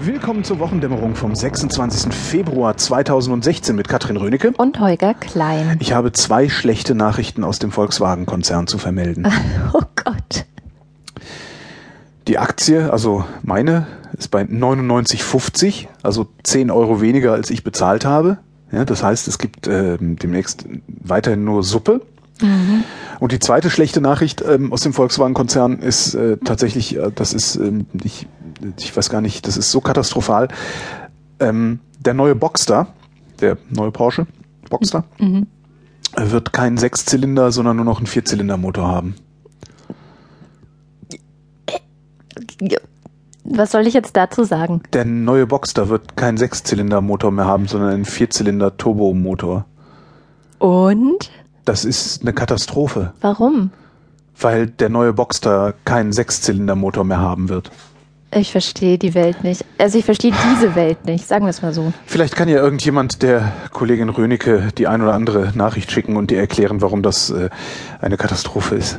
Willkommen zur Wochendämmerung vom 26. Februar 2016 mit Katrin Rönecke. Und Holger Klein. Ich habe zwei schlechte Nachrichten aus dem Volkswagen-Konzern zu vermelden. Oh Gott. Die Aktie, also meine, ist bei 99,50, also 10 Euro weniger, als ich bezahlt habe. Ja, das heißt, es gibt äh, demnächst weiterhin nur Suppe. Mhm. Und die zweite schlechte Nachricht ähm, aus dem Volkswagen-Konzern ist äh, tatsächlich, äh, das ist, ähm, ich, ich weiß gar nicht, das ist so katastrophal. Ähm, der neue Boxster, der neue Porsche Boxster, mhm. wird keinen Sechszylinder, sondern nur noch einen Vierzylindermotor haben. Was soll ich jetzt dazu sagen? Der neue Boxster wird keinen Sechszylindermotor mehr haben, sondern einen Vierzylinder-Turbomotor. Und? Das ist eine Katastrophe. Warum? Weil der neue Boxster keinen Sechszylindermotor mehr haben wird. Ich verstehe die Welt nicht. Also ich verstehe diese Welt nicht, sagen wir es mal so. Vielleicht kann ja irgendjemand der Kollegin Rönecke die ein oder andere Nachricht schicken und dir erklären, warum das äh, eine Katastrophe ist.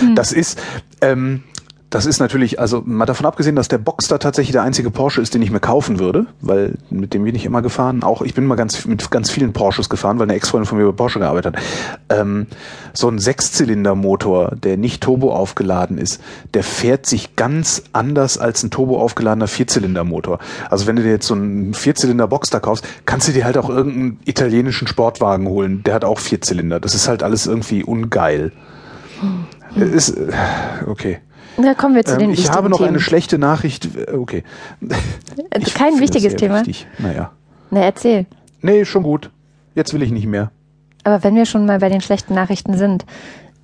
Hm. Das ist, ähm, das ist natürlich, also mal davon abgesehen, dass der Boxster tatsächlich der einzige Porsche ist, den ich mir kaufen würde, weil mit dem bin ich immer gefahren. Auch ich bin mal ganz mit ganz vielen Porsches gefahren, weil eine Ex-Freundin von mir bei Porsche gearbeitet hat. Ähm, so ein Sechszylindermotor, der nicht Turbo aufgeladen ist, der fährt sich ganz anders als ein Turbo aufgeladener Vierzylindermotor. Also wenn du dir jetzt so einen Vierzylinder Boxster kaufst, kannst du dir halt auch irgendeinen italienischen Sportwagen holen, der hat auch Vierzylinder. Das ist halt alles irgendwie ungeil. Hm. Ist okay. Da kommen wir zu ähm, den Ich habe noch Themen. eine schlechte Nachricht. Okay. Äh, ich Kein wichtiges Thema. Wichtig. Naja. Na, erzähl. Nee, schon gut. Jetzt will ich nicht mehr. Aber wenn wir schon mal bei den schlechten Nachrichten sind,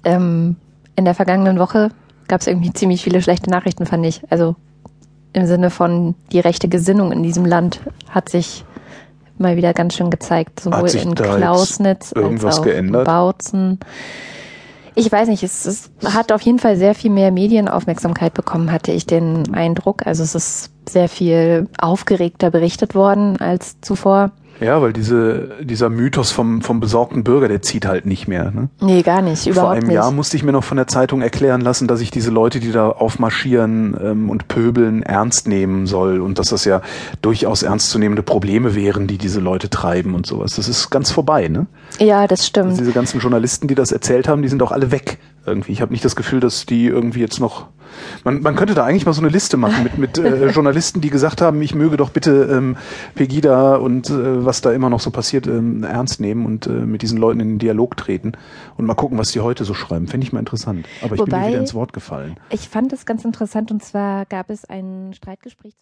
ähm, in der vergangenen Woche gab es irgendwie ziemlich viele schlechte Nachrichten, fand ich. Also im Sinne von die rechte Gesinnung in diesem Land hat sich mal wieder ganz schön gezeigt, sowohl in Klausnitz als auch geändert? in Bautzen. Ich weiß nicht, es, es hat auf jeden Fall sehr viel mehr Medienaufmerksamkeit bekommen, hatte ich den Eindruck. Also es ist sehr viel aufgeregter berichtet worden als zuvor. Ja, weil diese, dieser Mythos vom, vom besorgten Bürger, der zieht halt nicht mehr. Ne? Nee, gar nicht. Überhaupt Vor einem nicht. Jahr musste ich mir noch von der Zeitung erklären lassen, dass ich diese Leute, die da aufmarschieren ähm, und pöbeln, ernst nehmen soll und dass das ja durchaus ernstzunehmende Probleme wären, die diese Leute treiben und sowas. Das ist ganz vorbei, ne? Ja, das stimmt. Also diese ganzen Journalisten, die das erzählt haben, die sind auch alle weg irgendwie. Ich habe nicht das Gefühl, dass die irgendwie jetzt noch man, man könnte da eigentlich mal so eine Liste machen mit, mit äh, Journalisten, die gesagt haben, ich möge doch bitte ähm, Pegida und äh, was da immer noch so passiert ähm, ernst nehmen und äh, mit diesen Leuten in den Dialog treten und mal gucken, was die heute so schreiben. Fände ich mal interessant. Aber ich Wobei, bin mir wieder ins Wort gefallen. Ich fand es ganz interessant und zwar gab es ein Streitgespräch